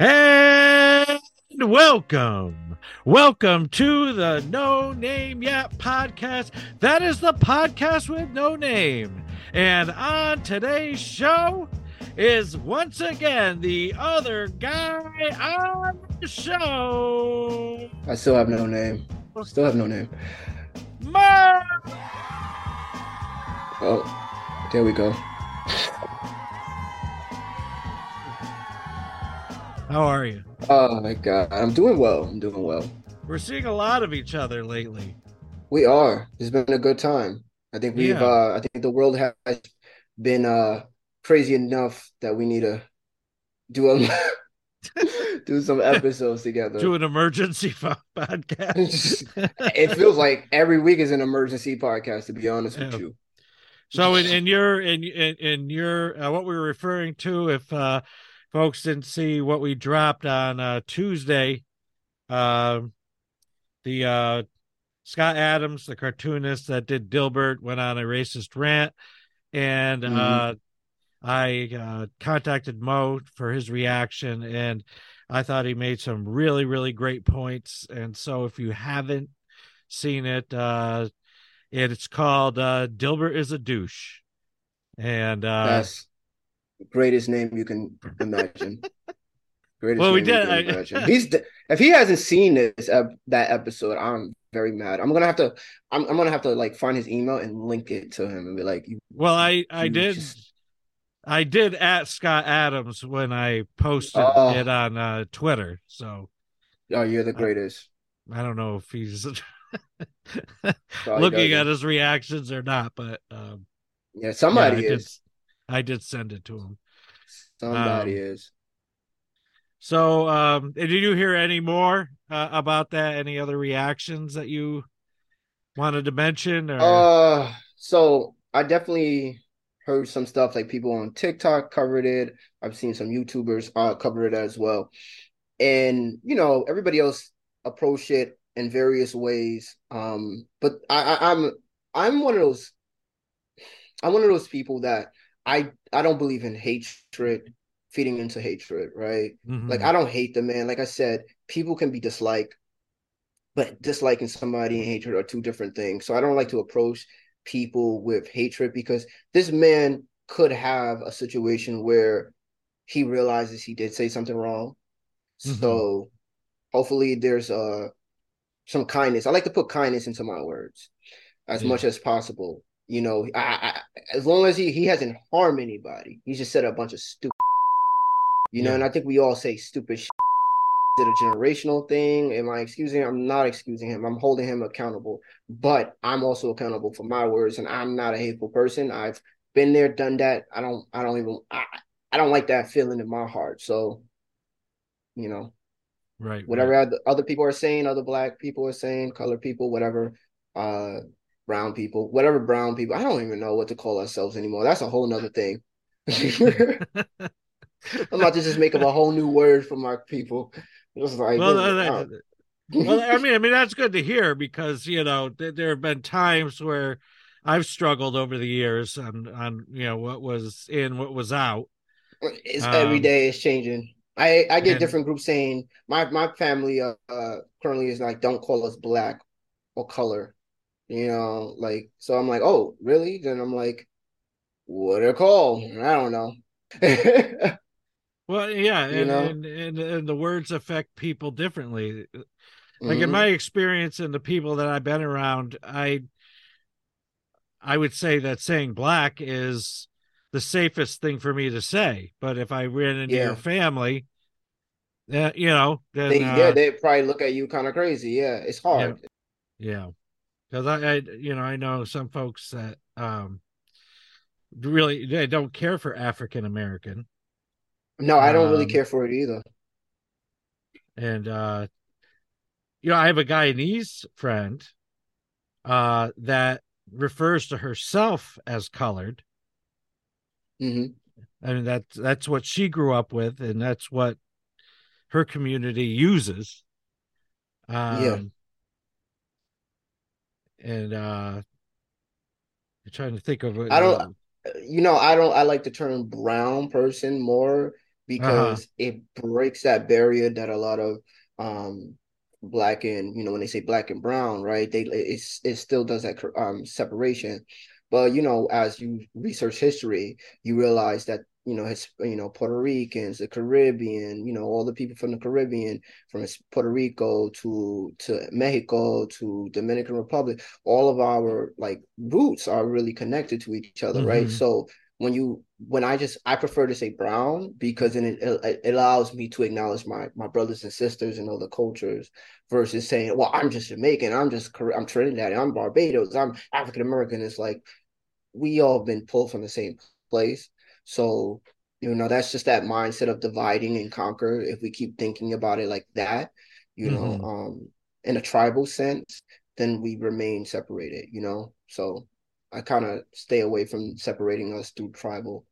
And welcome. Welcome to the No Name Yet podcast. That is the podcast with no name. And on today's show is once again the other guy on the show. I still have no name. Still have no name. Mark. Oh, there we go. How are you? Oh my god, I'm doing well. I'm doing well. We're seeing a lot of each other lately. We are. It's been a good time. I think we've. Yeah. Uh, I think the world has been uh, crazy enough that we need to do a do some episodes together. Do an emergency podcast. it feels like every week is an emergency podcast. To be honest Yeah. with you. So in, in your in in, in your uh, what we were referring to, if uh, folks didn't see what we dropped on uh, Tuesday, um, the uh, Scott Adams, the cartoonist that did Dilbert, went on a racist rant, and Mhm. uh, I uh, contacted Mo for his reaction, and I thought he made some really really great points. And so if you haven't seen it, uh, it's called uh, Dilbert is a douche, and uh, the greatest name you can imagine. Greatest Well, we did- I-. He's the- if he hasn't seen this ep- that episode, I'm very mad. I'm gonna have to. I'm, I'm gonna have to like find his email and link it to him and be like, well, I I did just- I did at Scott Adams when I posted Oh. it on uh, Twitter, so "Oh, you're the greatest." I don't know if he's looking doesn't. at his reactions or not, but um, Yeah, yeah, somebody I did is. I did send it to him. Somebody um, is. So, um, did you hear any more uh, about that? Any other reactions that you wanted to mention? Or Uh, so I definitely heard some stuff like people on TikTok covered it. I've seen some YouTubers uh cover it as well. And you know, everybody else approach it in various ways. Um, but I, I I'm I'm one of those I'm one of those people that I I don't believe in hatred feeding into hatred, right? Mhm. Like I don't hate the man. Like I said, people can be disliked, but disliking somebody and hatred are two different things. So I don't like to approach people with hatred because this man could have a situation where he realizes he did say something wrong. Mhm. So hopefully there's uh some kindness. I like to put kindness into my words as Yeah. much as possible. You know, I, I, as long as he, he hasn't harmed anybody, he just said a bunch of stupid. You know, Yeah. and I think we all say stupid shit. Is it a generational thing? Am I excusing him? I'm not excusing him. I'm holding him accountable. But I'm also accountable for my words, and I'm not a hateful person. I've been there, done that. I don't. I don't even. I, I don't like that feeling in my heart. So, you know, right, whatever right. other, other people are saying, other black people are saying, color people, whatever, uh, brown people, whatever brown people. I don't even know what to call ourselves anymore. That's a whole nother thing. I'm about to just make up a whole new word for my people. Just like well, this- uh, uh, that- well, I mean, I mean that's good to hear because you know th- there have been times where I've struggled over the years on on you know what was in, what was out. it's um, every day it's changing. I I get and- different groups saying my my family uh, uh currently is like don't call us black or color, you know, like so I'm like oh really? Then I'm like what are called? I don't know. Well, yeah, You and, know? and, and and the words affect people differently. Like in Mhm. my experience and the people that I've been around, I I would say that saying black is the safest thing for me to say. But if I ran into Yeah. your family, uh, you know, then they, uh, yeah, they probably look at you kind of crazy. Yeah, it's hard. Yeah, because I, I, you know, I know some folks that um really they don't care for African American, No, I don't really Um, care for it either. and uh you know, I have a Guyanese friend uh that refers to herself as colored. hmm I mean, that's that's what she grew up with, and that's what her community uses. Um, Yeah. And uh, I'm trying to think of it. I don't- You know, I don't. I like the term brown person more because uh-huh. it breaks that barrier that a lot of um black and you know when they say black and brown right they it's it still does that um separation but you know as you research history you realize that you know his you know Puerto Ricans the Caribbean you know all the people from the Caribbean from Puerto Rico to to Mexico to Dominican Republic all of our like roots are really connected to each other mm-hmm. right so when you when I just I prefer to say brown because then it, it, it, allows me to acknowledge my my brothers and sisters and other cultures versus saying well I'm just Jamaican I'm just I'm Trinidad I'm Barbados I'm African American. It's like we all been pulled from the same place so you know that's just that mindset of dividing and conquer if we keep thinking about it like that you mm-hmm. know um in a tribal sense then we remain separated you know so I kind of stay away from separating us through tribal,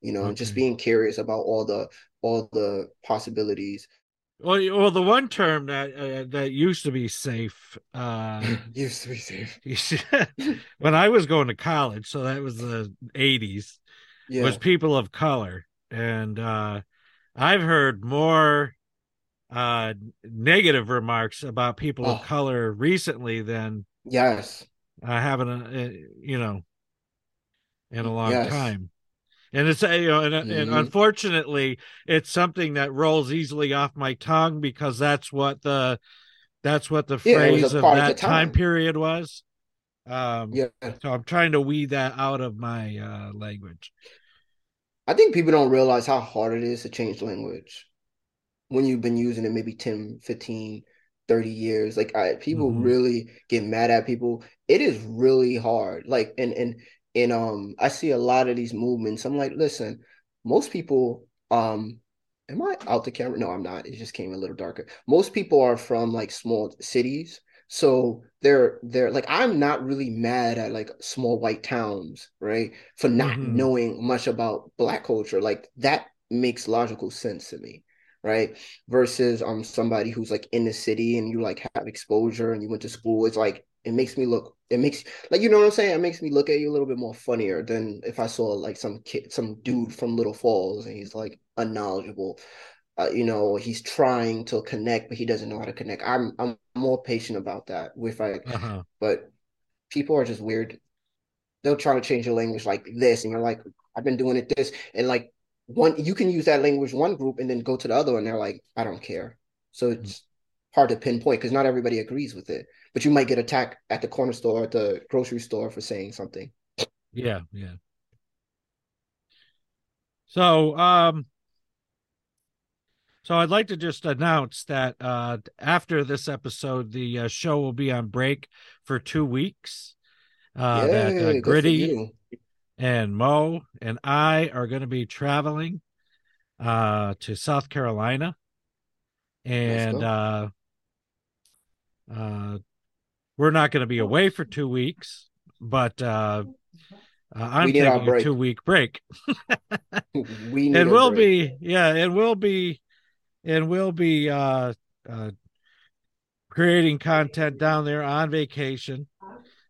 you know, okay. and just being curious about all the all the possibilities. Well, well, the one term that uh, that used to be safe uh, used to be safe when I was going to college, so that was the '80s. Yeah. Was people of color, and uh, I've heard more uh, negative remarks about people oh. of color recently than yes I haven't, uh, you know, in a long yes. time. And it's you know, and, mm-hmm. and, unfortunately, it's something that rolls easily off my tongue because that's what the that's what the yeah, phrase of that time. time. period was. Um, yeah. So I'm trying to weed that out of my uh, language. I think people don't realize how hard it is to change language when you've been using it maybe 10, 15, 30 years. Like I, people mm-hmm. really get mad at people. It is really hard. Like and and and um i see a lot of these movements. I'm like listen most people um am i out the camera? No i'm not. It just came a little darker. Most people are from like small cities so they're they're like i'm not really mad at like small white towns right for not mm-hmm. knowing much about black culture like that makes logical sense to me right? Versus um somebody who's like in the city and you like have exposure and you went to school. It's like it makes me look it makes like you know what I'm saying? It makes me look at you a little bit more funnier than if I saw like some kid some dude from Little Falls and he's like unknowledgeable. Uh, you know, he's trying to connect, but he doesn't know how to connect. I'm I'm more patient about that with like uh-huh. but people are just weird. They'll try to change your language like this, and you're like, I've been doing it this, and like one you can use that language one group and then go to the other and they're like i don't care so it's mm-hmm. hard to pinpoint because not everybody agrees with it but you might get attacked at the corner store at the grocery store for saying something yeah yeah so um so I'd like to just announce that uh, after this episode, the uh, show will be on break for two weeks. Uh, Yay, that uh, Gritty and Mo and I are going to be traveling uh, to South Carolina, and uh, uh, we're not going to be away for two weeks, but uh, uh I'm taking a two week break. we and we'll be yeah, and we'll be and we'll be uh, uh, creating content down there on vacation.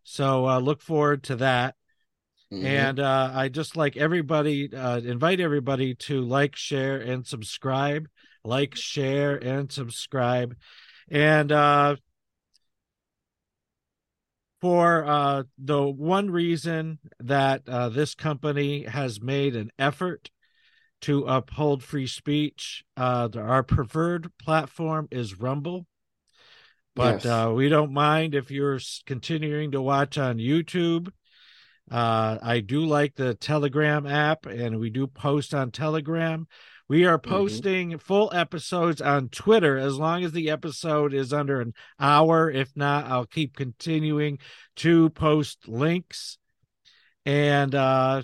So uh, look forward to that. Mm-hmm. And uh, I just like everybody, uh, invite everybody to like, share, and subscribe. Like, share, and subscribe. And uh, for uh, the one reason that uh, this company has made an effort to uphold free speech, uh, our preferred platform is Rumble. But yes. uh, we don't mind if you're continuing to watch on YouTube uh, I do like the Telegram app, and we do post on Telegram. We are mm-hmm. posting mm-hmm. full episodes on Twitter as long as the episode is under an hour. If not, I'll keep continuing to post links. And uh,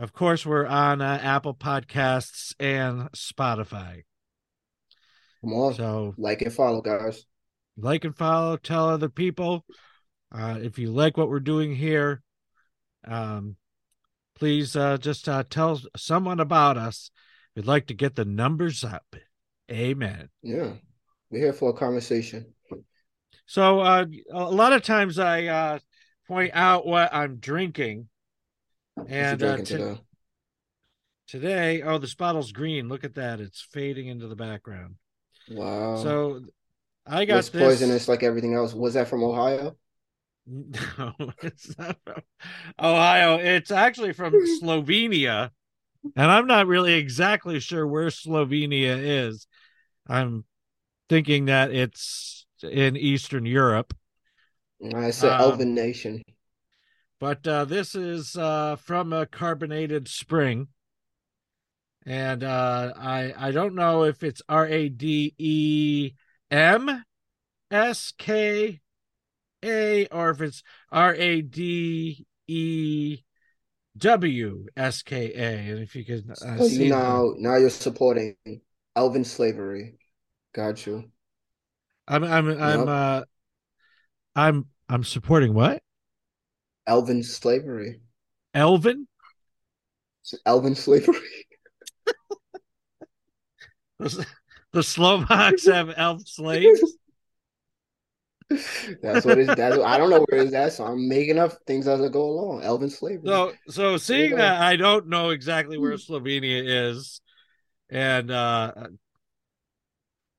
of course, we're on uh, Apple Podcasts and Spotify. Come on. So, like and follow, guys. Like and follow. Tell other people. Uh, if you like what we're doing here, um, please uh, just uh, tell someone about us. We'd like to get the numbers up. Amen. Yeah, we're here for a conversation. So uh, a lot of times I uh, point out what I'm drinking, and uh, t- today. Oh, this bottle's green. Look at that. It's fading into the background. Wow. So I got it's this. poisonous like everything else. Was that from Ohio? No, it's not from Ohio. It's actually from Slovenia. And I'm not really exactly sure where Slovenia is. I'm thinking that it's in Eastern Europe. I said Um, Elven Nation. But uh, this is uh, from a carbonated spring. And uh, I I don't know if it's R A D E M S K A or if it's R A D E W S K A. And if you could uh, see now, now you're supporting Elven slavery. Got you. I'm I'm I'm Yep. uh I'm I'm supporting what? Elven slavery. Elvin? It's Elven slavery. The, the Slovaks have elf slaves. That's what. That's what, I don't know where it's at, so I'm making up things as I go along. Elven slavery. So so seeing that I don't know exactly where Slovenia is, and uh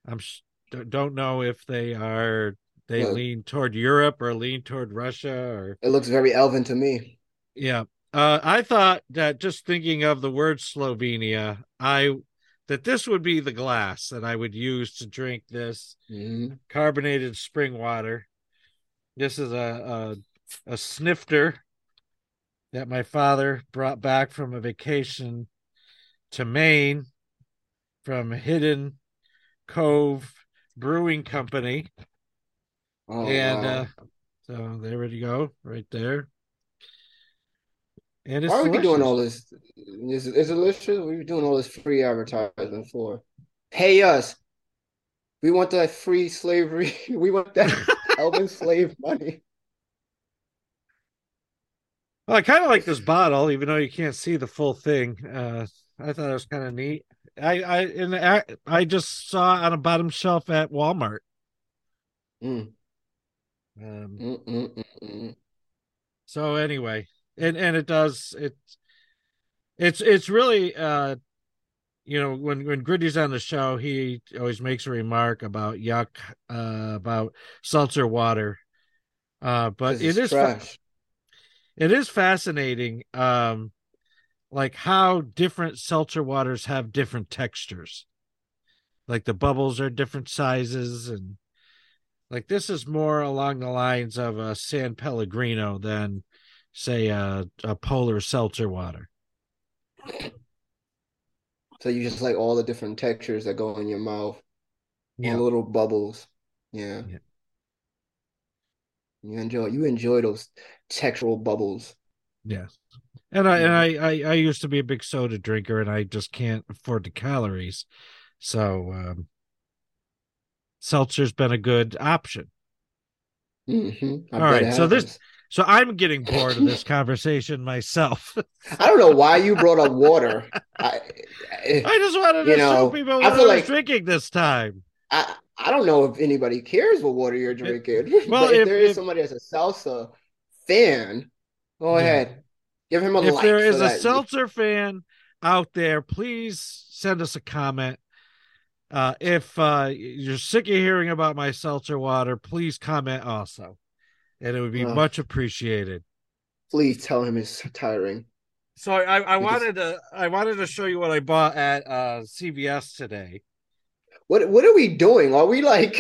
I'm sh- don't know if they are they Look. lean toward Europe or lean toward Russia or it looks very Elven to me. yeah. Uh I thought that just thinking of the word Slovenia, I that this would be the glass that I would use to drink this Mhm. carbonated spring water. This is a a, a snifter that my father brought back from a vacation to Maine from Hidden Cove Brewing Company. Oh, and wow. uh so there you go, right there. And it's Why are we doing all this? Is, is it delicious? We're we doing all this free advertisement for? Pay us. We want that free slavery. We want that Elven slave money. Well, I kind of like this bottle, even though you can't see the full thing. Uh, I thought it was kind of neat. I I and I, I just saw it on a bottom shelf at Walmart. Mm, Um, so anyway, and and it does it. It's it's really uh, you know when when Gritty's on the show, he always makes a remark about yuck, uh, about seltzer water. Uh, but it is fa- it is fascinating um like how different seltzer waters have different textures like the bubbles are different sizes and like this is more along the lines of a san pellegrino than say a, a polar seltzer water So you just like all the different textures that go in your mouth, yeah little bubbles. Yeah. Yeah. You enjoy you enjoy those textural bubbles. yeah and I and I, I I used to be a big soda drinker, and I just can't afford the calories. So um, seltzer's been a good option. hmm I All bet so this- So I'm getting bored of this conversation myself. I don't know why you brought up water. I, I, I just wanted to You show know, people what I, feel was like- drinking this time. I, I don't know if anybody cares what water you're drinking. well, but if, if- there is if- somebody that's a salsa fan, go Yeah. ahead. Give him a If like there so a seltzer fan out there, please send us a comment. Uh, if uh, you're sick of hearing about my seltzer water, please comment also, and it would be Well. much appreciated. please tell him it's tiring. So I, I Because- wanted to I wanted to show you what I bought at uh, CVS today. What what are we doing? Are we like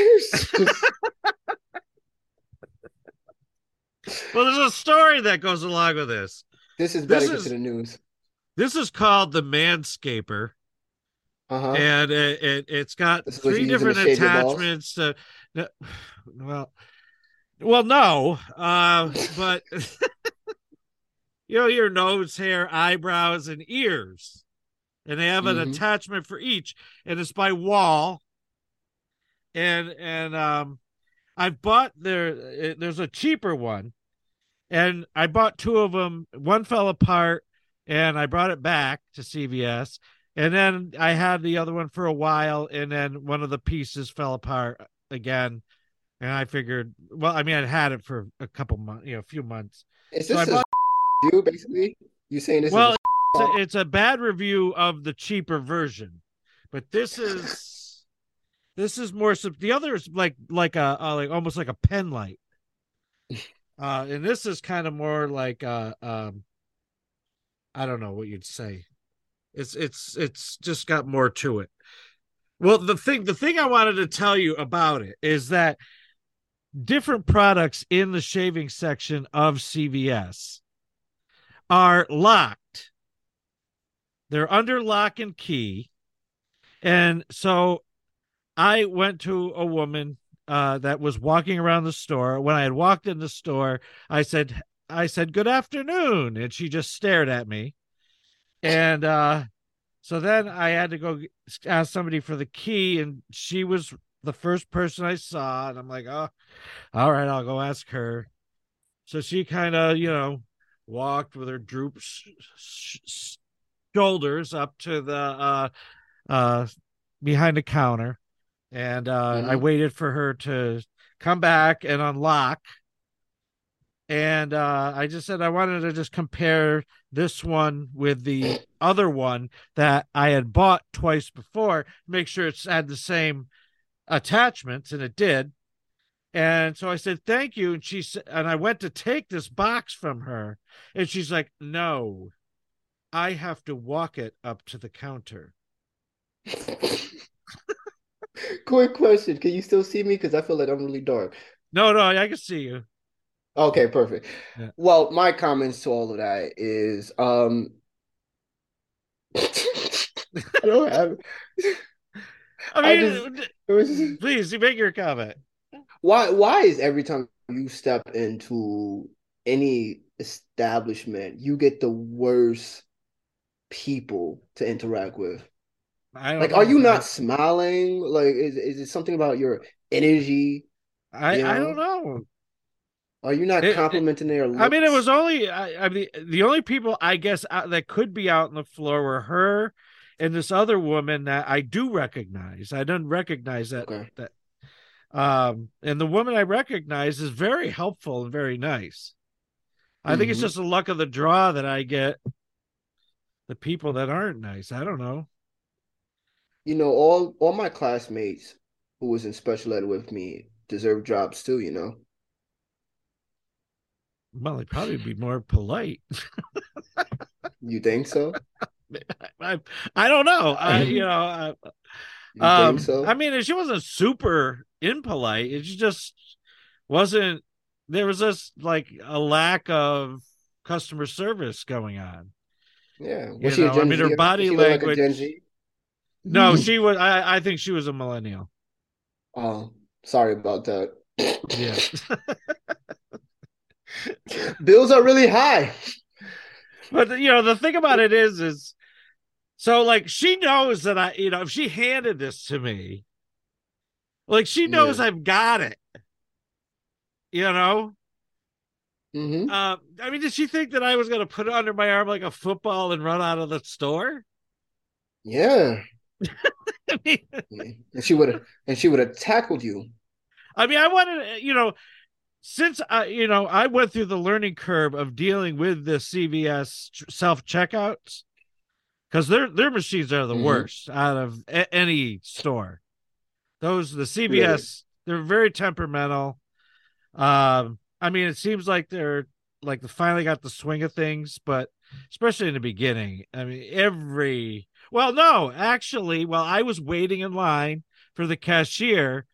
Well, there's a story that goes along with this. this is better This is- to the news. This is called the Manscaper. Uh-huh. and it, it it's got This three you use to different shave your balls? attachments to no, well well no uh but you know your nose hair eyebrows and ears and they have an Mhm. attachment for each and it's by Wahl and and um i've bought there there's a cheaper one and i bought two of them one fell apart and i brought it back to cvs and then I had the other one for a while, and then one of the pieces fell apart again. And I figured, well, I mean, I had it for a couple months, you know, a few months. Is So this a bought- you basically? You saying this Well, is it's a, it's a bad review of the cheaper version, but this is this is more. The other is like like a, a like almost like a pen light, uh, and this is kind of more like uh um, I don't know what you'd say. It's it's it's just got more to it. Well, the thing the thing I wanted to tell you about it is that different products in the shaving section of CVS are locked. They're under lock and key. And so I went to a woman uh, that was walking around the store. When I had walked in the store, I said, I said, good afternoon. And she just stared at me. And uh, so then I had to go ask somebody for the key, and she was the first person I saw. And I'm like, oh, all right, I'll go ask her. So she kind of, you know, walked with her drooped shoulders up to the uh, uh, behind the counter, and uh, mm-hmm. I waited for her to come back and unlock. And uh, I just said I wanted to just compare this one with the other one that I had bought twice before, make sure it's had the same attachments, and it did. And so I said, thank you. And she said, and I went to take this box from her. And she's like, no, I have to walk it up to the counter. Quick question. Can you still see me? Because I feel like I'm really dark. No, no, I can see you. Okay, perfect. Yeah. Well, my comments to all of that is um I don't have I mean, I just, was, please make your comment. Why? Why is every time you step into any establishment, you get the worst people to interact with? like, know. are you not smiling? Like, is is it something about your energy? I you know? I don't know. Are you not complimenting it, their? Looks? I mean, it was only I, I mean the only people I guess that could be out on the floor were her and this other woman that I do recognize. I don't recognize that okay. that um and the woman I recognize is very helpful and very nice. I mm-hmm. think it's mm-hmm. just the luck of the draw that I get the people that aren't nice. I don't know. You know, all all my classmates who was in special ed with me deserve jobs too, you know. Well, they'd probably be more polite. you think so? I, I don't know. I, you know, you um, so? I mean, she wasn't super impolite. It just wasn't. There was this like a lack of customer service going on. Yeah, was you know, I mean, her body language. Like no, she was. I, I think she was a millennial. Oh, sorry about that. Yeah. Bills are really high. But you know, the thing about it is, is so like she knows that I, you know, if she handed this to me, like she knows yeah. I've got it. You know? Mm-hmm. Uh, I mean, did she think that I was gonna put it under my arm like a football and run out of the store? Yeah. I mean, and she would have and she would have tackled you. I mean, I wanted, you know, since I, you know, I went through the learning curve of dealing with the CVS self checkouts because their their machines are the mm-hmm. worst out of a- any store. Those the CVS really? they're very temperamental. Um, I mean, it seems like they're like they finally got the swing of things, but especially in the beginning, I mean, every well, no, actually, while I was waiting in line for the cashier,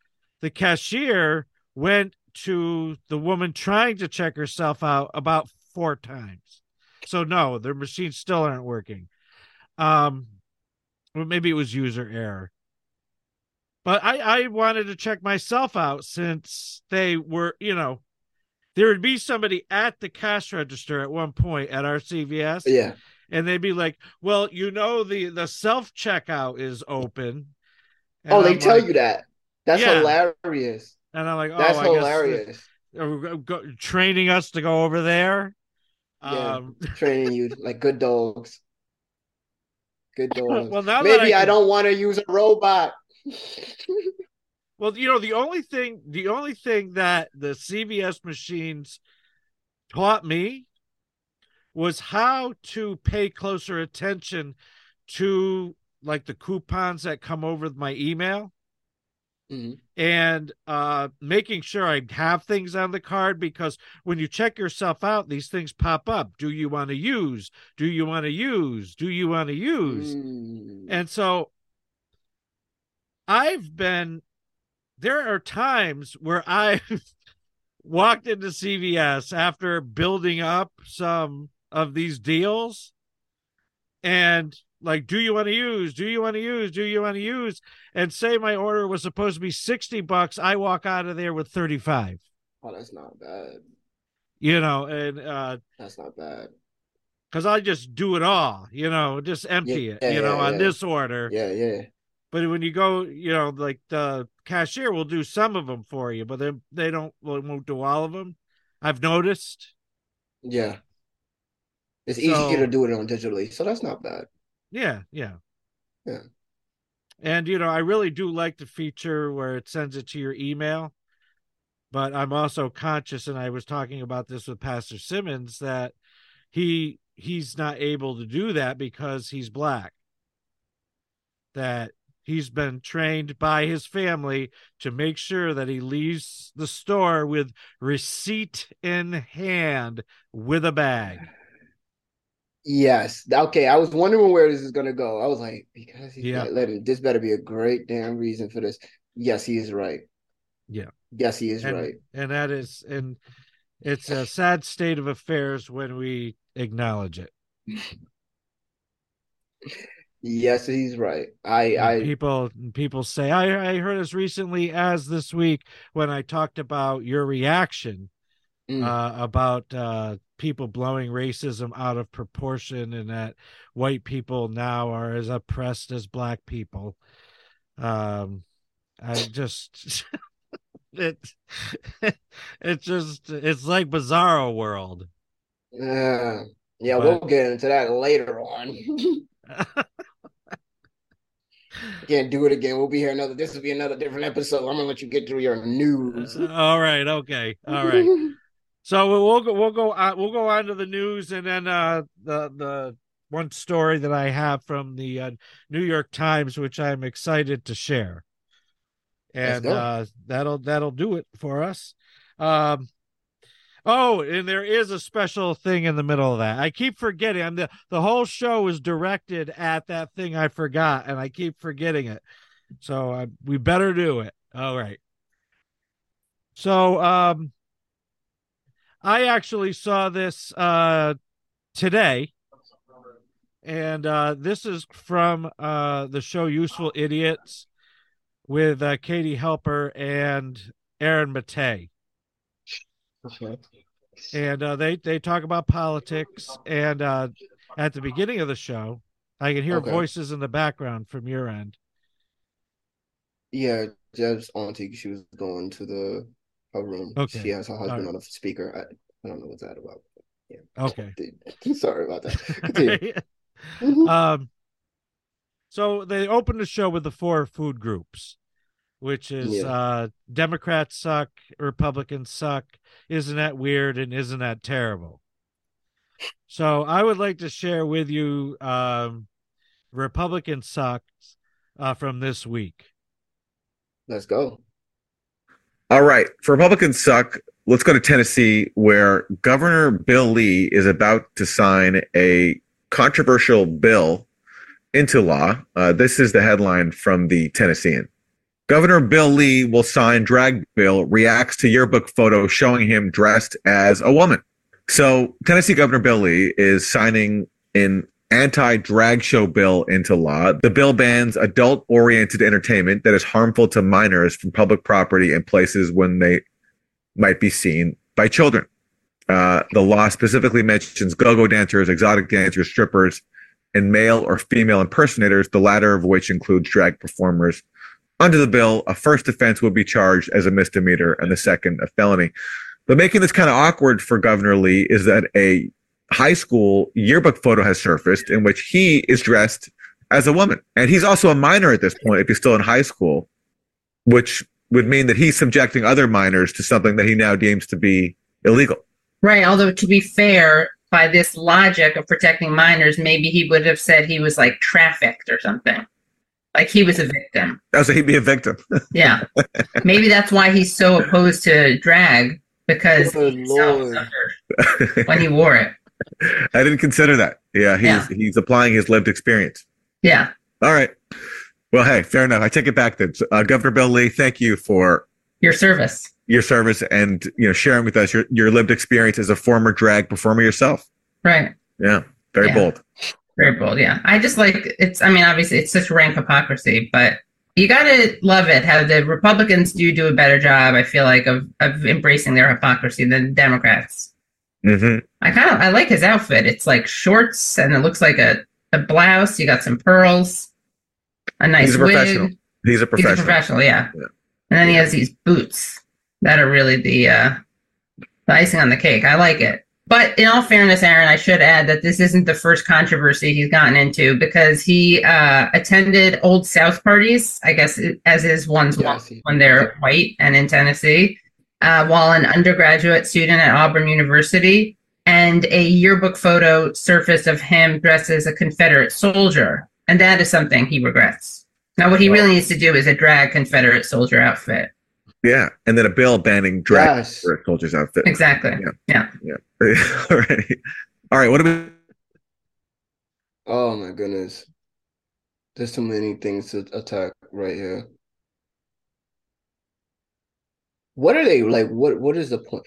the cashier went to the woman trying to check herself out about four times. So no, their machines still aren't working. Um, well, maybe it was user error. But I, I wanted to check myself out since they were, you know, there would be somebody at the cash register at one point at our CVS. Yeah. And they'd be like, Well, you know, the the self checkout is open. And oh, I'm they tell you that. That's yeah. hilarious. And I'm like, oh, that's I hilarious. Guess, training us to go over there. Yeah, um, training you like good dogs. Good dogs. well, now maybe I, I don't want to use a robot. well, you know, the only thing, the only thing that the CVS machines taught me was how to pay closer attention to like the coupons that come over my email hmm and uh making sure I have things on the card because when you check yourself out, these things pop up. Do you want to use? Do you want to use? Do you want to use? Mm. And so I've been there are times where I walked into CVS after building up some of these deals and like do you want to use do you want to use do you want to use and say my order was supposed to be 60 bucks i walk out of there with 35 Oh, that's not bad. you know and uh That's not bad. because i just do it all you know just empty Yeah, it you know yeah, on yeah. this order Yeah, yeah. but when you go you know like the cashier will do some of them for you but they they don't well, won't do all of them i've noticed Yeah. It's So- easier to do it on digitally, so that's not bad. Yeah, yeah. Yeah. And you know, I really do like the feature where it sends it to your email. But I'm also conscious, and I was talking about this with Pastor Simmons, that he he's not able to do that because he's black. That he's been trained by his family to make sure that he leaves the store with receipt in hand with a bag. Yes. Okay. I was wondering where this is gonna go. I was like, because he's Yeah. letting this better be a great damn reason for this. Yes, he is right. Yeah. Yes, he is and, right. and that is and it's a sad state of affairs when we acknowledge it Yes, he's right. I And I people people say I, I heard as recently as this week when i talked about your reaction Mm. uh, about uh, people blowing racism out of proportion and that white people now are as oppressed as black people um i just it it's just it's like bizarro world yeah. Yeah, But- we'll get into that later on. Can't do it again. We'll be here another. This will be another different episode. I'm gonna let you get through your news. all right okay all right so we'll we'll go we'll go on, we'll go on to the news and then uh the the one story that i have from the uh, new york times which i'm excited to share. And uh that'll that'll do it for us. Um oh and there is a special thing in the middle of that. I keep forgetting. I'm the the whole show is directed at that thing i forgot and i keep forgetting it. So uh, we better do it. All right. So um I actually saw this uh today and uh this is from uh the show Useful Idiots with uh Katie Halper and Aaron Maté. Okay. And uh they they talk about politics and uh at the beginning of the show I can hear Okay. voices in the background from your end. Yeah, Jeb's auntie, she was going to the her room. Okay. She has her husband Alright. on a speaker. I, I don't know what's that about. Yeah. Okay. Sorry about that. Mhm. um so they opened the show with the four food groups which is Yeah. uh democrats suck republicans suck isn't that weird and isn't that terrible so i would like to share with you um republican sucks uh from this week Let's go. All right. For Republicans suck, let's go to Tennessee, where Governor Bill Lee is about to sign a controversial bill into law. Uh, this is the headline from the Tennessean. Governor Bill Lee will sign drag bill, reacts to yearbook photo showing him dressed as a woman. So Tennessee Governor Bill Lee is signing an anti-drag show bill into law. The bill bans adult-oriented entertainment that is harmful to minors from public property and places when they might be seen by children. Uh, the law specifically mentions go-go dancers, exotic dancers, strippers, and male or female impersonators, the latter of which includes drag performers. Under the bill, a first offense would be charged as a misdemeanor and the second a felony. But making this kind of awkward for Governor Lee is that a high school yearbook photo has surfaced in which he is dressed as a woman. And he's also a minor at this point if he's still in high school, which would mean that he's subjecting other minors to something that he now deems to be illegal. Right. Although to be fair, by this logic of protecting minors, maybe he would have said he was like trafficked or something. Like he was a victim. Oh, so he'd be a victim. Yeah. maybe that's why he's so opposed to drag because Good he Lord. when he wore it. I didn't consider that. Yeah, he's Yeah. he's applying his lived experience. Yeah. All right. Well, hey, fair enough. I take it back then. Uh, Governor Bill Lee, thank you for Your service. your service and you know sharing with us your, your lived experience as a former drag performer yourself. Right. Yeah, very Yeah. bold. Very bold. Yeah. I just like it's, I mean, obviously it's such rank hypocrisy, but you got to love it how the Republicans do do a better job, I feel like, of, of embracing their hypocrisy than Democrats. Hmm I kind of I like his outfit. It's like shorts and it looks like a, a blouse. You got some pearls, a nice He's a wig. professional. He's a He's a professional. professional, yeah. Yeah. And then he has these boots that are really the uh, the icing on the cake. I like it. But in all fairness, Aaron, I should add that this isn't the first controversy he's gotten into because he uh, attended old South parties, I guess, as is one's Yeah, I want see. when they're white and in Tennessee, uh, while an undergraduate student at Auburn University. And a yearbook photo surfaced of him dressed as a Confederate soldier. And that is something he regrets. Now, what he really needs to do is a drag Confederate soldier outfit. Yeah, and then a bill banning drag Yes. for a soldier's outfit. Exactly. Yeah. All right. All right. What about? Oh my goodness. There's too many things to attack right here. What are they like? What what is the point?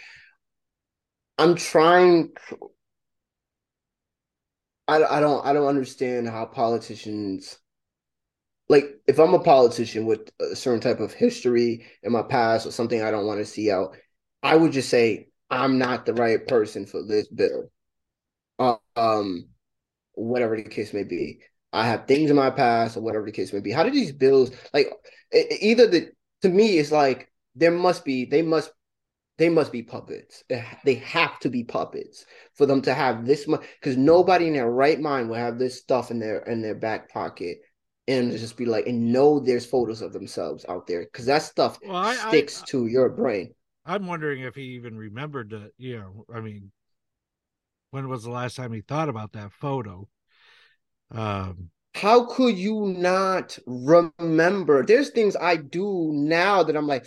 I'm trying. I, I don't I don't understand how politicians like if I'm a politician with a certain type of history in my past or something I don't want to see out, I would just say I'm not the right person for this bill. Um, whatever the case may be. I have things in my past or whatever the case may be. How do these bills like either the to me it's like there must be they must they must be puppets. They have to be puppets for them to have this much because nobody in their right mind will have this stuff in their in their back pocket and just be like and know there's photos of themselves out there because that stuff Well, I- I- sticks to your brain. I'm wondering if he even remembered that. you know, I mean, when was the last time he thought about that photo? Um, How could you not remember? There's things I do now that I'm like,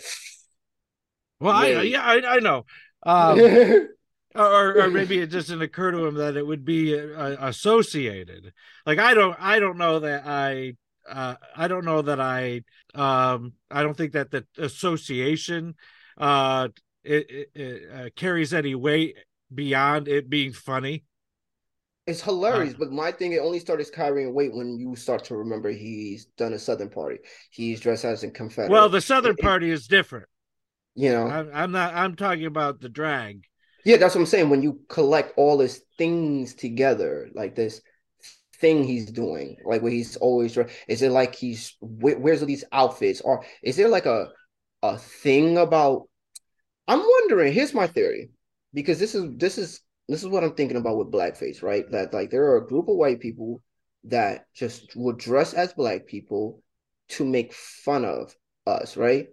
well, I, yeah, I, I know. Um, or, or maybe it just didn't occur to him that it would be uh, associated. Like I don't, I don't know that I, uh, I don't know that I, um, I don't think that the association, uh, it, it, it uh, carries any weight beyond it being funny. It's hilarious, but my thing it only starts carrying weight when you start to remember he's done a Southern party. He's dressed as a Confederate. Well, the Southern it- Party is different. You know, I'm, I'm not. I'm talking about the drag. yeah, that's what I'm saying. When you collect all his things together, like this thing he's doing, like where he's always is it like he's where, where's all these outfits, or is there like a a thing about? I'm wondering. Here's my theory, because this is this is this is what I'm thinking about with blackface, right? That like there are a group of white people that just would dress as black people to make fun of us, right?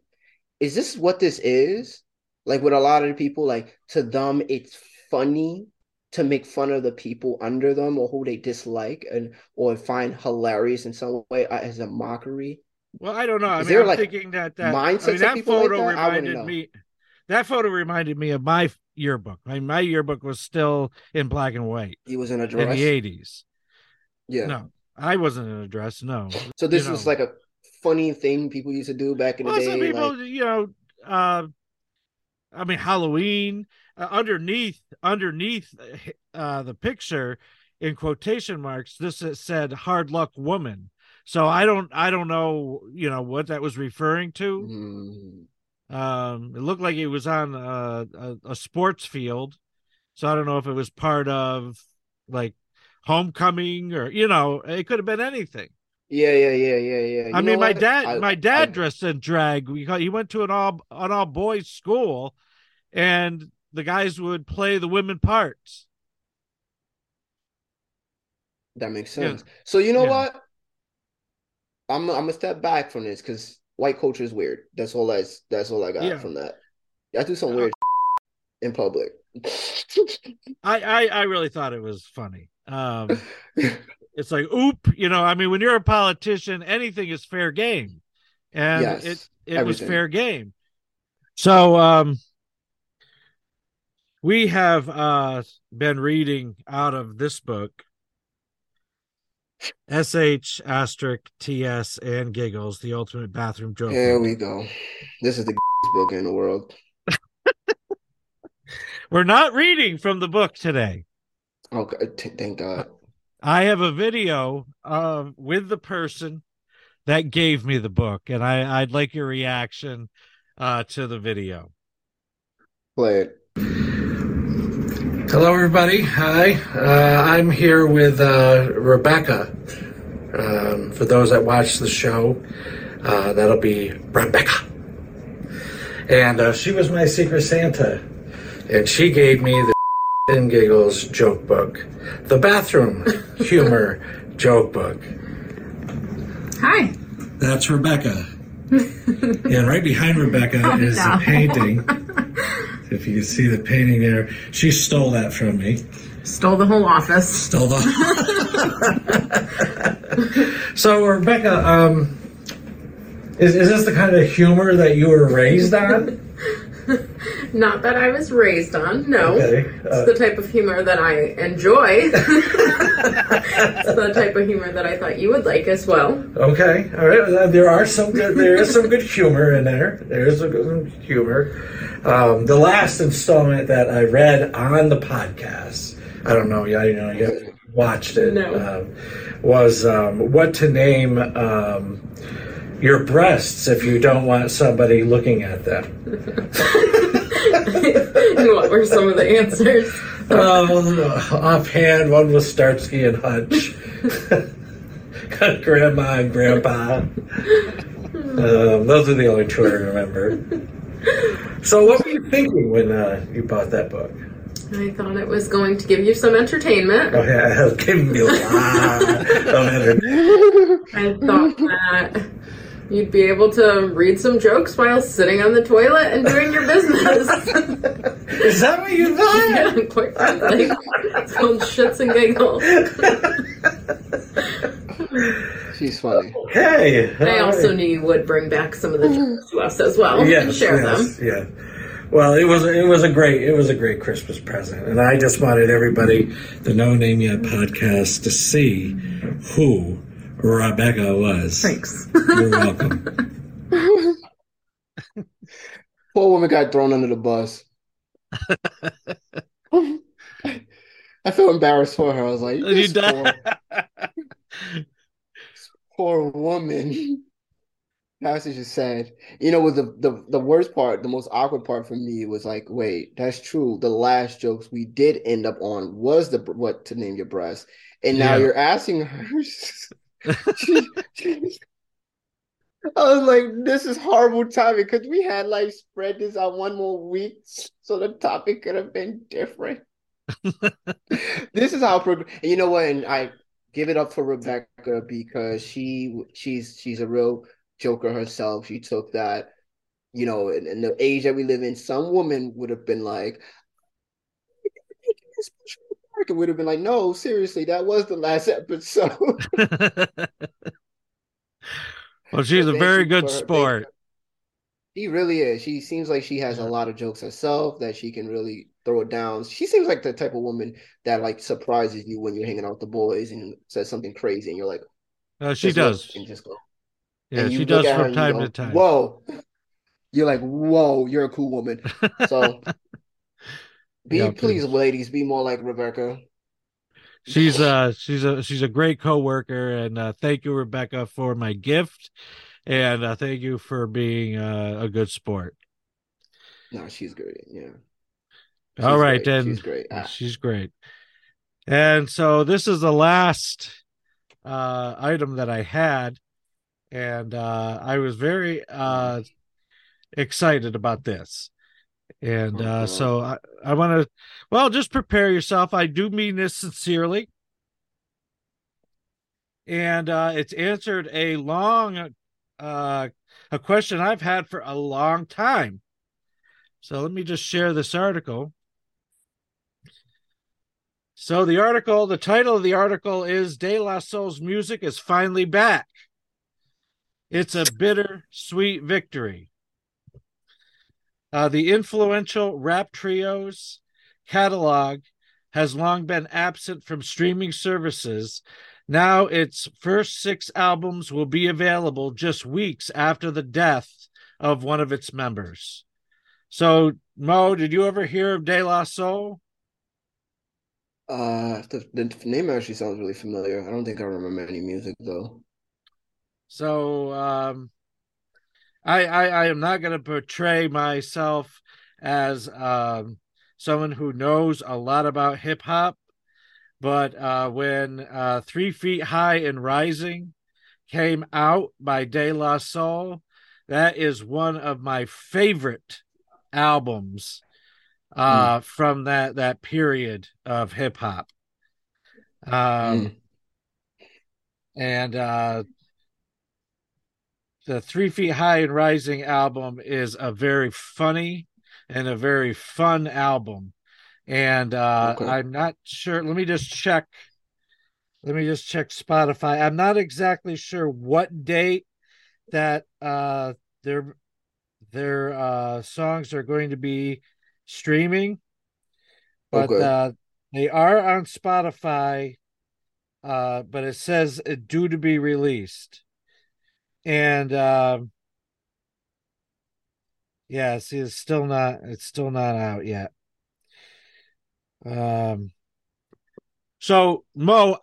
Is this what this is? Like with a lot of people, like to them, it's funny to make fun of the people under them or who they dislike and or find hilarious in some way uh, as a mockery. Well, I don't know. I Is mean, I'm like, thinking that that mindsets I mean, that people like photo that? Reminded me. That photo reminded me of my yearbook. I mean, my yearbook was still in black and white He was in a dress in the '80s. Yeah. No, I wasn't in a dress. No. So this You was know. like a funny thing people used to do back in the day. some people, like, you know, uh, I mean, Halloween uh, underneath underneath uh, the picture in quotation marks, this is- said "hard luck woman." So I don't I don't know you know what that was referring to. mm, Um, it looked like it was on a, a, a sports field, so I don't know if it was part of like homecoming or you know it could have been anything. Yeah, yeah, yeah, yeah, yeah. You I mean, my dad, I- my dad I- dressed in drag. We he went to an all an all boys school, and the guys would play the women parts. That makes Yeah. sense. So you know Yeah. what? I'm I'm gonna step back from this because white culture is weird. That's all I that's all I got Yeah. from that. I do some Uh, weird in public. I, I I really thought it was funny. Um, it's like, oop, you know. I mean, when you're a politician, anything is fair game, and Yes, it it was fair game. So, um, we have uh been reading out of this book, sh asterisk ts and giggles, the ultimate bathroom joke. Here book. we go. This is the book in the world. We're not reading from the book today. Okay, thank God. I have a video uh, with the person that gave me the book, and I, I'd like your reaction uh, to the video. Play it. Hello, everybody. Hi. Uh, I'm here with uh, Rebecca. Um, for those that watch the show, uh, that'll be Rebecca. And uh, she was my Secret Santa. And she gave me the and Giggles joke book, the bathroom humor joke book. Hi. That's Rebecca. and right behind Rebecca Oh, is no. the painting. If you can see the painting there, she stole that from me. Stole the whole office. Stole the. so Rebecca, um, is is this the kind of humor that you were raised on? Not that I was raised on, no. Okay. It's Uh, the type of humor that I enjoy. it's the type of humor that I thought you would like as well. okay. All right. There are some good. There is some good humor in there. There is some good humor. Um, the last installment that I read on the podcast, I don't know. Yeah, you know, you watched it. No. Um, was um, what to name um, your breasts if you don't want somebody looking at them. and what were some of the answers? Oh, offhand, one was Starsky and Hutch. Grandma and Grandpa. Um, those are the only two I remember. So, what were you thinking when uh, you bought that book? I thought it was going to give you some entertainment. Oh, yeah, giving me a lot of energy. I thought that you'd be able to read some jokes while sitting on the toilet and doing your business. Is that what you thought? yeah, quite frankly. It's called shits and giggles. She's funny. Hey. I also right. knew you would bring back some of the jokes to us as well and yes, share yes, them. Yeah. Well, it was it was a great it was a great Christmas present, and I just wanted everybody, the No Name Yet podcast, to see who Rebecca was. Thanks. You're welcome. Poor woman got thrown under the bus. I feel embarrassed for her. I was like, You this done? poor, poor woman. That's just sad. You know, with the, the the worst part, the most awkward part for me was like, wait, that's true. The last jokes we did end up on was the what to name your breast, and now Yeah. you're asking her. I was like, this is horrible timing because we had like spread this out one more week so the topic could have been different. this is how you know what? And I give it up for Rebecca because she she's she's a real joker herself. She took that, you know, in, in the age that we live in, some woman would have been like, Would have been like, no, seriously, that was the last episode. well, she's a very she good sport. She really is. She seems like she has a lot of jokes herself that she can really throw it down. She seems like the type of woman that like surprises you when you're hanging out with the boys and says something crazy and you're like, Uh, she does. and just go. Yeah, she does from time go, to time. Whoa. You're like, whoa, you're a cool woman. So be Yeah, please, please. ladies, be more like Rebecca. she's uh she's a she's a great coworker, and uh, thank you, Rebecca, for my gift, and uh, thank you for being uh, a good sport. No, she's great. Yeah. All She's right, great. then She's great. Ah, she's great. And so this is the last uh item that I had and uh I was very uh excited about this. And uh Uh-huh. so I, I want to well just prepare yourself. I do mean this sincerely. And uh it's answered a long uh a question I've had for a long time. So let me just share this article. So the article, the title of the article is De La Soul's music is finally back. It's a bitter sweet victory. Uh, the influential rap trio's catalog has long been absent from streaming services. Now its first six albums will be available just weeks after the death of one of its members. So, Mo, did you ever hear of De La Soul? Uh, the, the name actually sounds really familiar. I don't think I remember any music though. So, um, I, I, I am not going to portray myself as um, someone who knows a lot about hip hop, but uh, when uh, Three Feet High and Rising came out by De La Soul, that is one of my favorite albums uh, mm. from that that period of hip hop. Um, mm. and uh, the Three Feet High and Rising album is a very funny and a very fun album. And uh, okay. I'm not sure. Let me just check. Let me just check Spotify. I'm not exactly sure what date that uh, their their uh, songs are going to be streaming, but okay. uh, they are on Spotify. Uh, but it says it due to be released and um, yeah, see, it's still not it's still not out yet. Um, so Mo,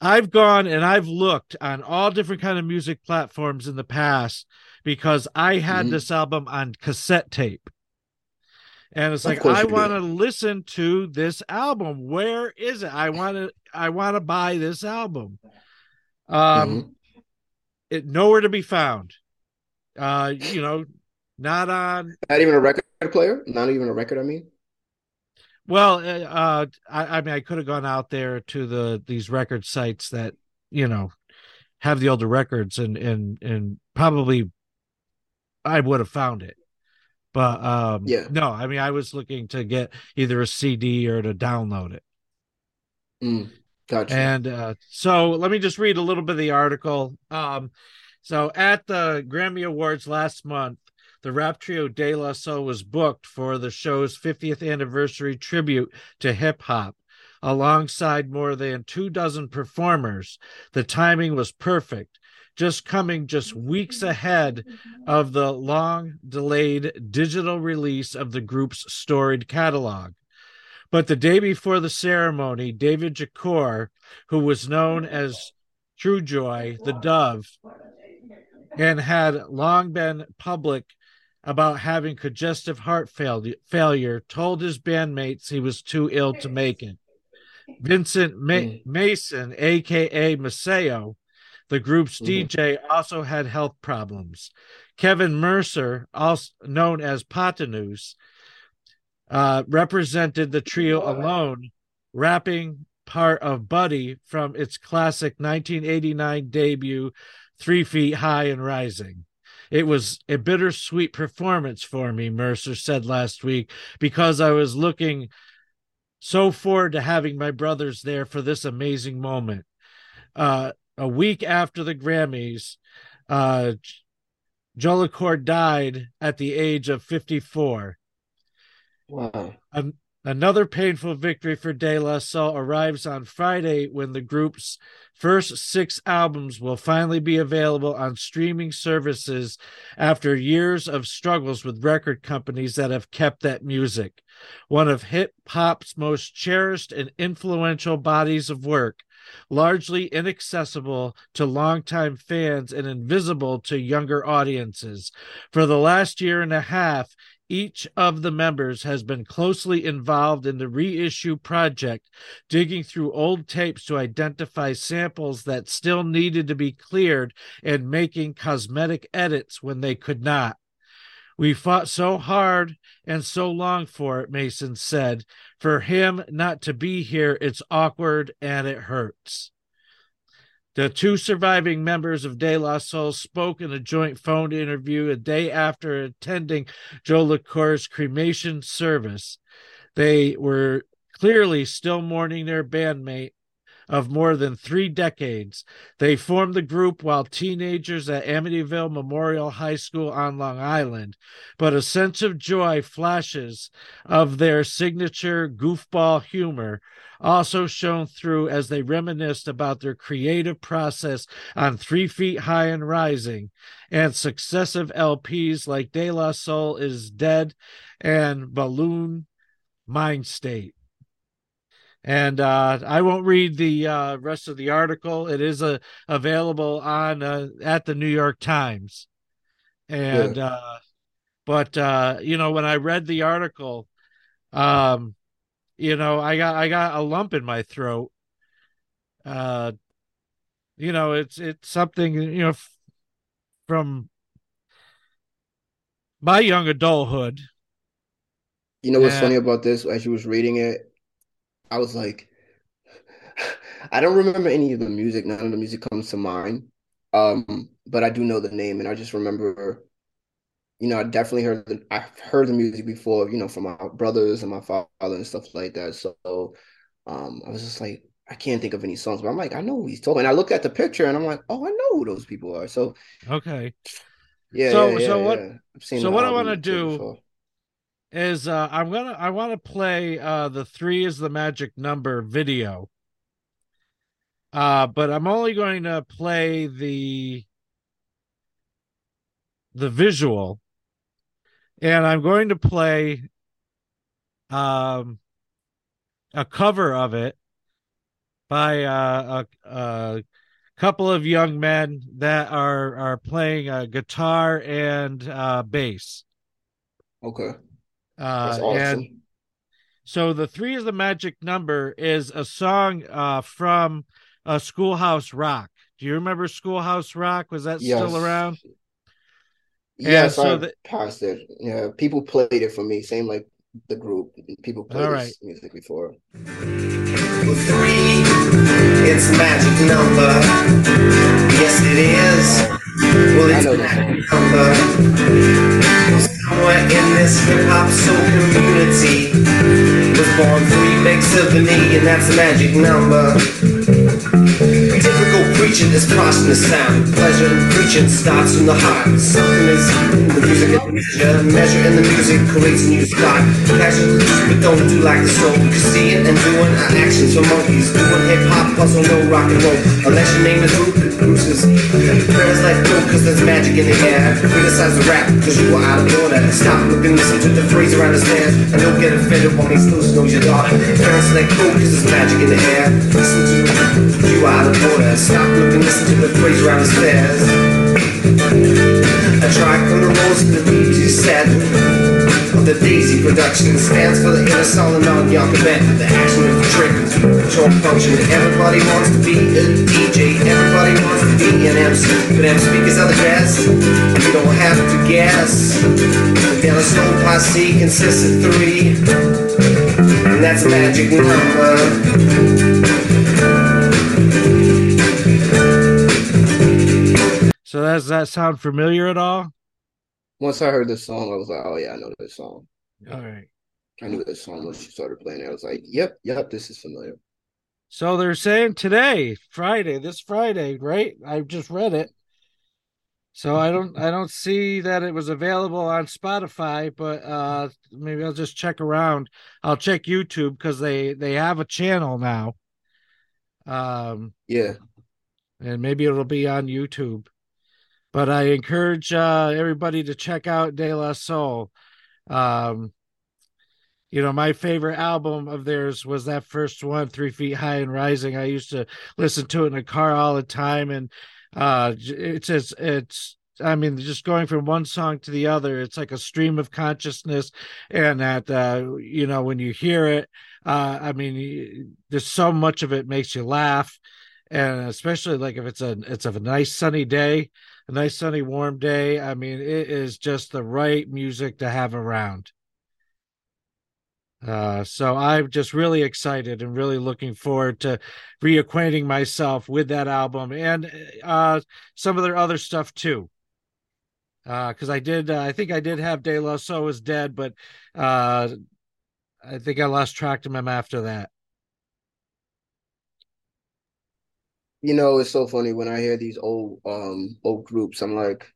I've gone and I've looked on all different kind of music platforms in the past because I had mm-hmm. this album on cassette tape. And it's like I want to listen to this album. Where is it? I want to I want to buy this album. Um, mm-hmm. it nowhere to be found. Uh, you know, not on. Not even a record player. Not even a record. I mean. Well, uh, uh I, I mean, I could have gone out there to the these record sites that you know have the older records and and and probably I would have found it. But um yeah, no, I mean I was looking to get either a CD or to download it. Mm. Gotcha. And uh, so let me just read a little bit of the article. Um, so at the Grammy Awards last month, the rap trio De La Soul was booked for the show's 50th anniversary tribute to hip hop. Alongside more than two dozen performers, the timing was perfect, just coming just weeks ahead of the long delayed digital release of the group's storied catalog. But the day before the ceremony, David Jolicoeur, who was known as Trugoy, the Dove, and had long been public about having congestive heart failure, told his bandmates he was too ill to make it. Vincent Ma- hmm. Mason, aka Maseo, the group's mm-hmm. DJ, also had health problems. Kevin Mercer, also known as Posdnuos, uh, represented the trio alone, rapping part of Buddy from its classic 1989 debut, Three Feet High and Rising. It was a bittersweet performance for me, Mercer said last week, because I was looking so forward to having my brothers there for this amazing moment. Uh, a week after the Grammys, uh, Joe died at the age of 54. Another painful victory for De La Soul arrives on Friday when the group's first six albums will finally be available on streaming services after years of struggles with record companies that have kept that music. One of hip hop's most cherished and influential bodies of work, largely inaccessible to longtime fans and invisible to younger audiences. For the last year and a half, each of the members has been closely involved in the reissue project, digging through old tapes to identify samples that still needed to be cleared and making cosmetic edits when they could not. We fought so hard and so long for it, Mason said. For him not to be here, it's awkward and it hurts. The two surviving members of De La Soul spoke in a joint phone interview a day after attending Jolicoeur's cremation service. They were clearly still mourning their bandmate of more than three decades. They formed the group while teenagers at Amityville Memorial High School on Long Island, but a sense of joy flashes of their signature goofball humor also shone through as they reminisced about their creative process on Three Feet High and Rising and successive LPs like De La Soul is Dead and Balloon Mind State. And uh, I won't read the uh, rest of the article. It is uh, available on uh, at the New York Times. And Yeah. uh, but uh, you know, when I read the article, um, you know, I got I got a lump in my throat. Uh, you know, it's it's something you know f- from my young adulthood. You know what's funny about this? As you was reading it, I was like, I don't remember any of the music. None of the music comes to mind. Um, but I do know the name, and I just remember, you know, I definitely heard the I've heard the music before, you know, from my brothers and my father and stuff like that. So, um, I was just like, I can't think of any songs, but I'm like, I know who he's talking. And I looked at the picture, and I'm like, oh, I know who those people are. So, Okay. yeah, So- yeah, yeah, so what- yeah. I've seen so what I wanna do- before. Is uh I'm gonna I want to play uh the three is the magic number video. Uh but I'm only going to play the the visual and I'm going to play um a cover of it by uh, a, a couple of young men that are are playing a guitar and uh bass. Okay, Uh that's and. So the three is the magic number is a song uh, from uh, Schoolhouse Rock. Do you remember Schoolhouse Rock? Was that still around? Yes, so I the- passed it. Yeah, people played it for me. Same like the group. People played All this right. music before. Three, it's magic number. Yes, it is. Well, I it's know that magic number. Somewhere in this hip hop soul community was born three makes of an E, and that's a magic number. Typical preaching is prosperous sound. Pleasure in preaching starts from the heart. Something is the music and measure. Measure in the music creates new start. Casual but don't do like the soul. Cause seeing and doing are actions for monkeys. Doing hip hop, puzzle, no rock and roll. Unless your name is Ruth Bruce's. Prayers like go, cause there's magic in the air. Criticize the rap, cause you are out of order. Stop looking, listen to the phrase around the stairs. And don't get offended when these loose knows your daughter. Parents like go, cause there's magic in the air. Listen to you are out of order. Stop looking, listen to the phrase around the stairs. A tricorner rolls to the beat you said of the Daisy production stands for the inner soul and non young event. The action is the trick, control function. Everybody wants to be a DJ, everybody wants to be an MC. But them speakers are the best, you don't have to guess. The De La Soul Posse consists of three, and that's a magic number. So does that sound familiar at all? Once I heard this song, I was like, oh yeah, I know this song. All right. I knew this song when she started playing it. I was like, yep, yep, this is familiar. So they're saying today, Friday, this Friday, right? I just read it. So I don't I don't see that it was available on Spotify, but uh maybe I'll just check around. I'll check YouTube because they they have a channel now. Um Yeah, and maybe it'll be on YouTube. But I encourage uh, everybody to check out De La Soul. Um, you know, my favorite album of theirs was that first one, Three Feet High and Rising. I used to listen to it in the car all the time, and uh, it's it's it's. I mean, just going from one song to the other, it's like a stream of consciousness, and that uh, you know when you hear it, uh, I mean, there's so much of it makes you laugh and especially like if it's a it's a nice sunny day a nice sunny warm day i mean it is just the right music to have around uh so i'm just really excited and really looking forward to reacquainting myself with that album and uh some of their other stuff too uh because i did uh, i think i did have de la soul is dead but uh I think I lost track of him after that. You know, it's so funny when I hear these old um old groups. I'm like,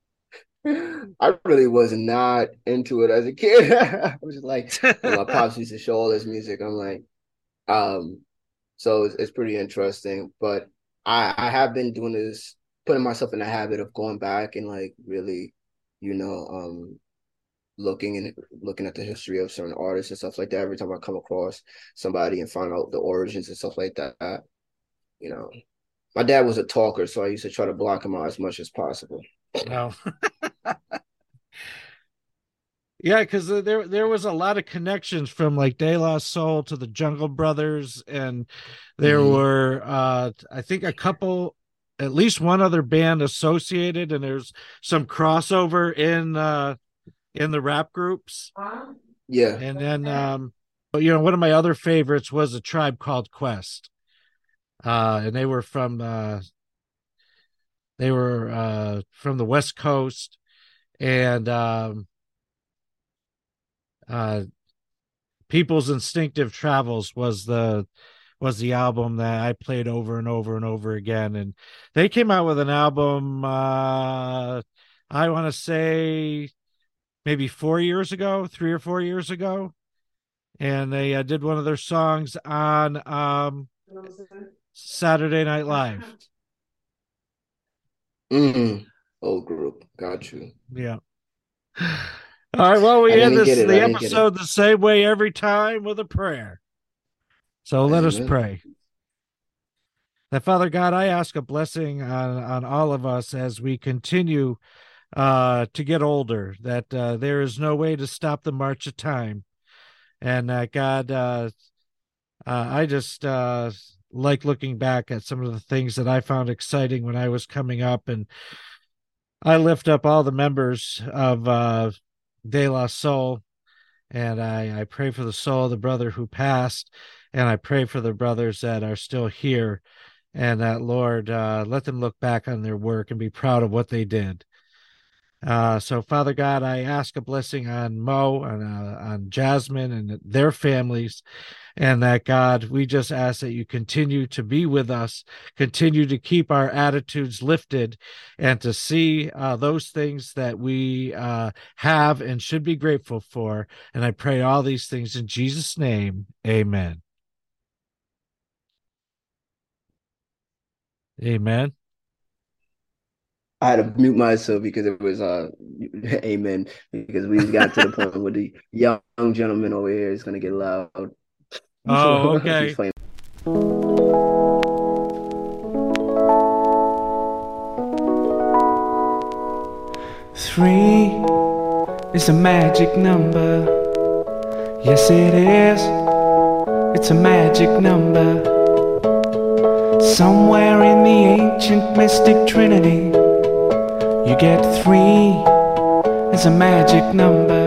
I really was not into it as a kid. I was just like, my pops used to show all this music. I'm like, um, so it's, it's pretty interesting. But I I have been doing this, putting myself in the habit of going back and like really, you know, um, looking and looking at the history of certain artists and stuff like that. Every time I come across somebody and find out the origins and stuff like that, you know, my dad was a talker, so I used to try to block him out as much as possible. No. Yeah, because there there was a lot of connections from like De La Soul to the Jungle Brothers, and there Mhm. were uh I think a couple, at least one other band associated, and there's some crossover in uh in the rap groups, Yeah. and then um, but you know one of my other favorites was a tribe called Quest, uh, and they were from uh they were uh from the West Coast, and um uh people's instinctive travels was the was the album that i played over and over and over again. And they came out with an album uh i want to say maybe four years ago three or four years ago. And they uh, did one of their songs on um saturday night live. Mm. Old group. Got you. Yeah. All right. Well, we I end this it. the I didn't get it. episode the same way every time with a prayer. So let us pray. That Father God, I ask a blessing on on all of us as we continue uh, to get older. That uh, there is no way to stop the march of time, and that God, uh, uh, I just uh, like looking back at some of the things that I found exciting when I was coming up, and I lift up all the members of uh, De La Soul, and I, I pray for the soul of the brother who passed, and I pray for the brothers that are still here, and that Lord uh, let them look back on their work and be proud of what they did. Uh, so, Father God, I ask a blessing on Mo and uh, on Jasmine and their families, and that God, we just ask that you continue to be with us, continue to keep our attitudes lifted, and to see uh, those things that we uh, have and should be grateful for. And I pray all these things in Jesus' name. Amen. Amen. I had to mute myself because it was uh amen because we got to the point where the young gentleman over here is gonna get loud. Oh, okay. Three is a magic number. Yes, it is. It's a magic number. Somewhere in the ancient mystic trinity, you get three as a magic number.